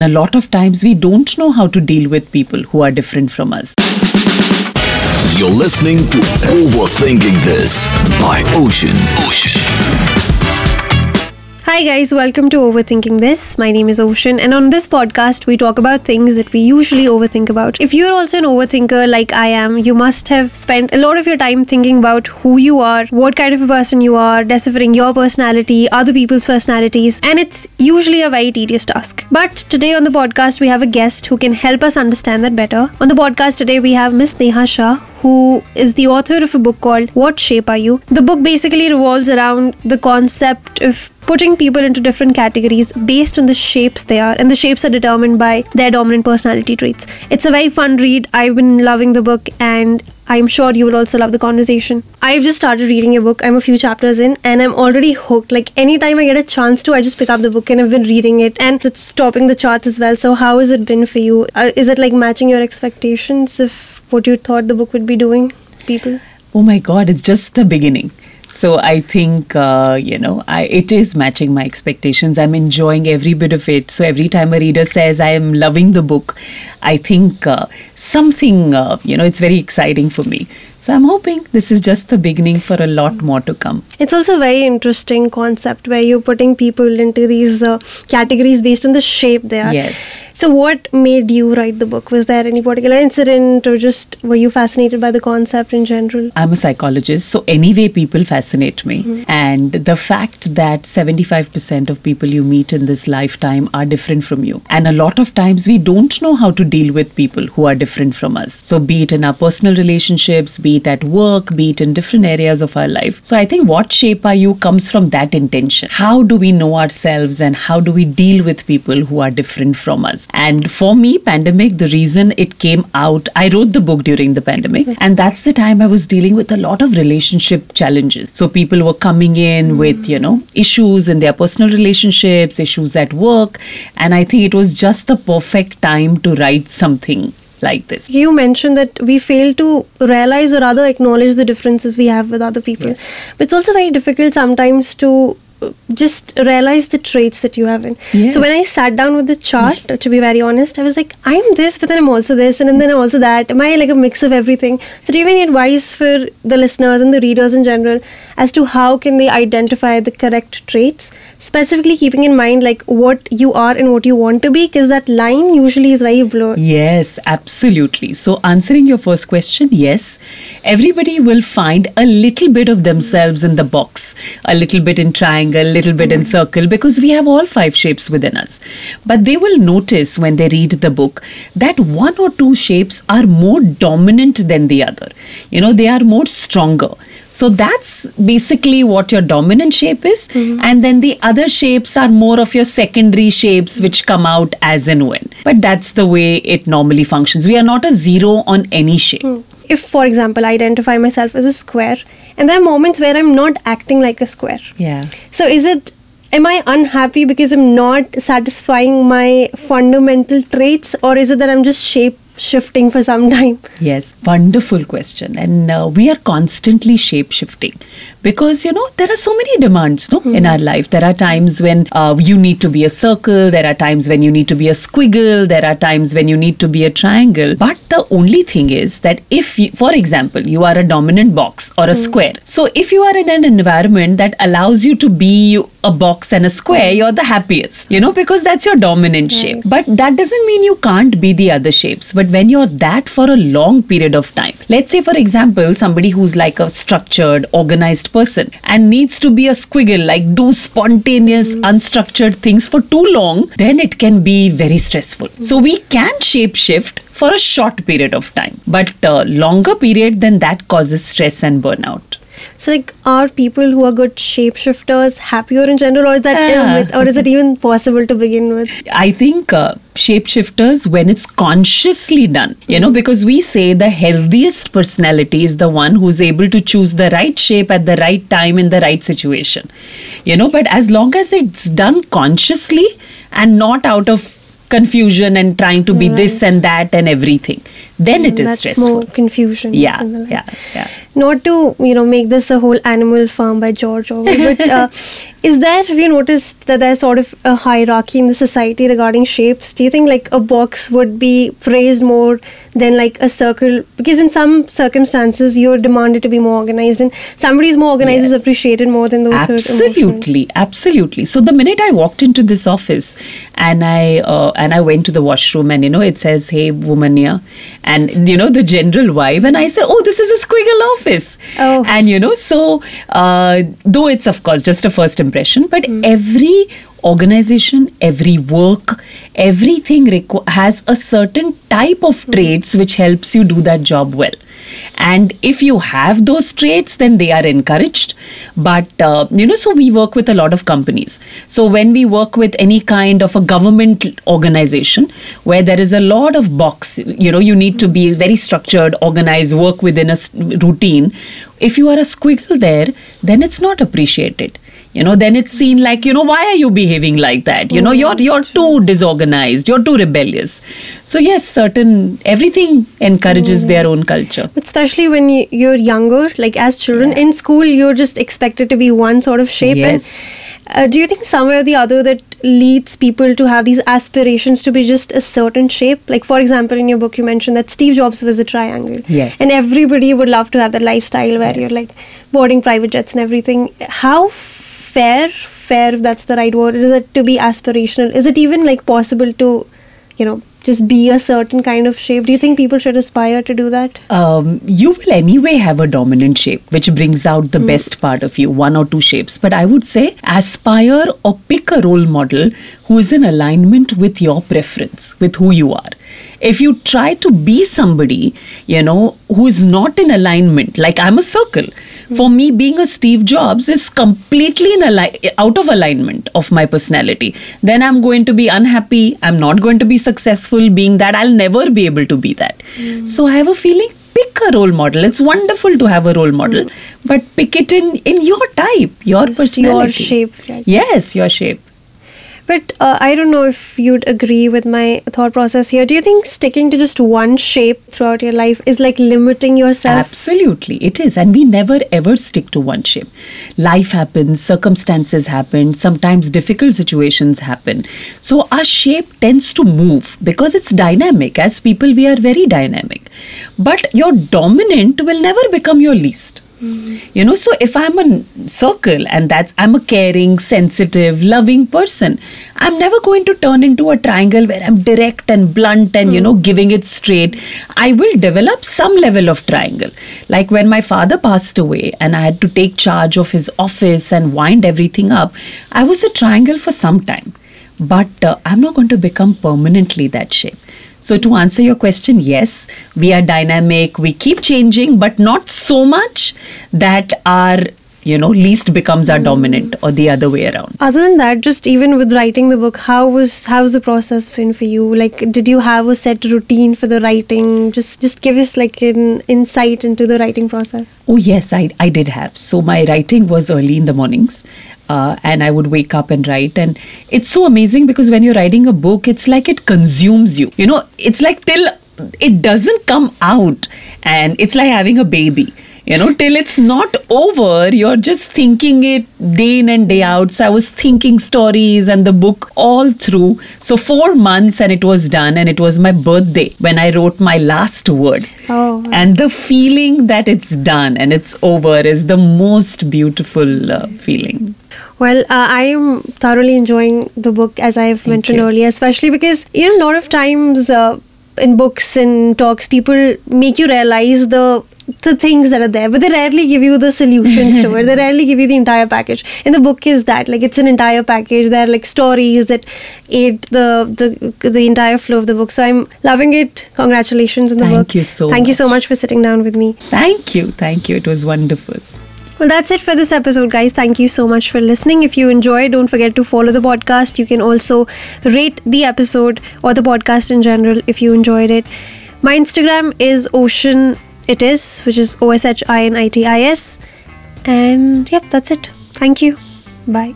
A lot of times we don't know how to deal with people who are different from us. You're listening to Overthinking This by Oshin. Oshin. Hi, guys, welcome to Overthinking This. My name is Oshin, and on this podcast, we talk about things that we usually overthink about. If you're also an overthinker like I am, you must have spent a lot of your time thinking about who you are, what kind of a person you are, deciphering your personality, other people's personalities, and it's usually a very tedious task. But today on the podcast, we have a guest who can help us understand that better. On the podcast today, we have Miss Sneha Shah, who is the author of a book called What Shape Are You? The book basically revolves around the concept of putting people into different categories based on the shapes they are, and the shapes are determined by their dominant personality traits. It's a very fun read. I've been loving the book, and I'm sure you will also love the conversation. I've just started reading your book. I'm a few chapters in and I'm already hooked. Like anytime I get a chance to, I just pick up the book and I've been reading it and it's topping the charts as well. So, how has it been for you? Uh, is it like matching your expectations of what you thought the book would be doing, people? Oh my God, it's just the beginning. So I think uh, you know I, it is matching my expectations. I'm enjoying every bit of it. So every time a reader says I am loving the book, I think uh, something uh, you know it's very exciting for me. So I'm hoping this is just the beginning for a lot more to come. It's also a very interesting concept where you're putting people into these uh, categories based on the shape they are. Yes. So, what made you write the book? Was there any particular incident, or just were you fascinated by the concept in general? I'm a psychologist, so anyway, people fascinate me. Mm-hmm. And the fact that 75% of people you meet in this lifetime are different from you. And a lot of times we don't know how to deal with people who are different from us. So, be it in our personal relationships, be it at work, be it in different areas of our life. So, I think what shape are you comes from that intention. How do we know ourselves and how do we deal with people who are different from us? And for me, pandemic, the reason it came out, I wrote the book during the pandemic, and that's the time I was dealing with a lot of relationship challenges. So people were coming in mm. with, you know, issues in their personal relationships, issues at work, and I think it was just the perfect time to write something like this. You mentioned that we fail to realize or rather acknowledge the differences we have with other people. Yes. But it's also very difficult sometimes to just realize the traits that you have in. Yeah. So when I sat down with the chart, to be very honest, I was like, I'm this, but then I'm also this, and then I'm also that. Am I like a mix of everything? So do you have any advice for the listeners and the readers in general as to how can they identify the correct traits? Specifically keeping in mind like what you are and what you want to be, because that line usually is very blurred. Yes, absolutely. So answering your first question, yes, everybody will find a little bit of themselves in the box, a little bit in triangle a little bit in circle, because we have all five shapes within us. But they will notice when they read the book that one or two shapes are more dominant than the other. You know, they are more stronger. So that's basically what your dominant shape is. Mm-hmm. And then the other shapes are more of your secondary shapes which come out as and when. But that's the way it normally functions. We are not a zero on any shape. Mm. If, for example, I identify myself as a square and there are moments where i'm not acting like a square yeah so is it am i unhappy because i'm not satisfying my fundamental traits or is it that i'm just shape shifting for some time. Yes wonderful question. And uh, we are constantly shape shifting because you know there are so many demands no mm-hmm. in our life. There are times when uh, you need to be a circle. There are times when you need to be a squiggle. There are times when you need to be a triangle. But the only thing is that if you, for example you are a dominant box or a mm-hmm. square. So if you are in an environment that allows you to be a box and a square you're the happiest you know because that's your dominant shape but that doesn't mean you can't be the other shapes but when you're that for a long period of time let's say for example somebody who's like a structured organized person and needs to be a squiggle, like do spontaneous, mm. unstructured things for too long, then it can be very stressful. Mm. So we can shape shift for a short period of time, but a longer period than that causes stress and burnout. So, like, are people who are good shapeshifters happier in general, or is that uh, or is it even possible to begin with? I think uh, shapeshifters, when it's consciously done, you know, because we say the healthiest personality is the one who's able to choose the right shape at the right time in the right situation, you know. But as long as it's done consciously and not out of confusion and trying to be right. this and that and everything then it is That's stressful. more confusion. Yeah, life. yeah, yeah. Not to you know make this a whole Animal Farm by George Orwell, but uh, is there have you noticed that there's sort of a hierarchy in the society regarding shapes? Do you think like a box would be praised more than like a circle? Because in some circumstances you're demanded to be more organized, and somebody who's more organized is appreciated more than those who are absolutely absolutely so the minute i walked into this office and i uh, and i went to the washroom and you know it says hey woman here and you know the general vibe. And i said oh this is a squiggle office. Oh. and you know so uh, though it's of course just a first impression but every organization every work everything requ- has a certain type of traits which helps you do that job well and if you have those traits then they are encouraged. But uh, you know so we work with a lot of companies. So when we work with any kind of a government organization where there is a lot of box you know you need to be very structured organized work within a routine if you are a squiggle there then it's not appreciated you know then it's seen like you know why are you behaving like that you know you're you're too disorganized you're too rebellious so yes certain everything encourages their own culture especially when you, you're younger, like as children in school, you're just expected to be one sort of shape. Yes. And uh, do you think somewhere or the other that leads people to have these aspirations to be just a certain shape? Like, for example, in your book, you mentioned that Steve Jobs was a triangle. Yes. And everybody would love to have that lifestyle where Yes. you're like boarding private jets and everything. How fair, fair, if that's the right word, is it to be aspirational? Is it even like possible to, you know, just be a certain kind of shape? Do you think people should aspire to do that? um, you will anyway have a dominant shape, which brings out the best part of you, one or two shapes. But I would say aspire or pick a role model who is in alignment with your preference, with who you are. If you try to be somebody, you know, who is not in alignment, like I'm a circle. For me, being a Steve Jobs is completely in ali- out of alignment of my personality. Then I'm going to be unhappy. I'm not going to be successful being that. I'll never be able to be that. Hmm. So I have a feeling pick a role model it's wonderful to have a role model hmm. but pick it in in your type your Just your shape, right? yes your shape But uh, I don't know if you'd agree with my thought process here. Do you think sticking to just one shape throughout your life is like limiting yourself? Absolutely, it is. And we never ever stick to one shape. Life happens, circumstances happen, sometimes difficult situations happen. So our shape tends to move because it's dynamic. As people, we are very dynamic. But your dominant will never become your least. You know, so if I'm a circle and that's I'm a caring, sensitive, loving person, I'm never going to turn into a triangle where I'm direct and blunt and you know giving it straight. I will develop some level of triangle. Like when my father passed away and I had to take charge of his office and wind everything up, I was a triangle for some time. But uh, I'm not going to become permanently that shape. So, to answer your question, yes, we are dynamic, we keep changing, but not so much that our you know least becomes our dominant or the other way around Other than that, just even with writing the book, how was how's the process been for you? Like, did you have a set routine for the writing? Just just give us like an insight into the writing process. oh yes i i did have so my writing was early in the mornings uh, and i would wake up and write. And it's so amazing because when you're writing a book it's like it consumes you. You know it's like till it doesn't come out. And it's like having a baby you know till it's not over you're just thinking it day in and day out so i was thinking stories and the book all through so 4 months and it was done and it was my birthday when i wrote my last word Oh. and the feeling that it's done and it's over is the most beautiful uh, feeling Well, uh, I am thoroughly enjoying the book as I've mentioned you. earlier, especially because you know a lot of times uh, in books and talks, people make you realize the the things that are there, but they rarely give you the solutions to it. They mm-hmm. rarely give you the entire package. And the book is that like it's an entire package. There are like stories that aid the the the entire flow of the book. So I'm loving it. Congratulations on the Thank book. Thank you so Thank you so much. much for sitting down with me. thank you thank you it was wonderful Well, that's it for this episode, guys. Thank you so much for listening. If you enjoyed, don't forget to follow the podcast. You can also rate the episode or the podcast in general if you enjoyed it. My Instagram is Oshin It Is, which is O S H I N I T I S. And yep, that's it. Thank you. Bye.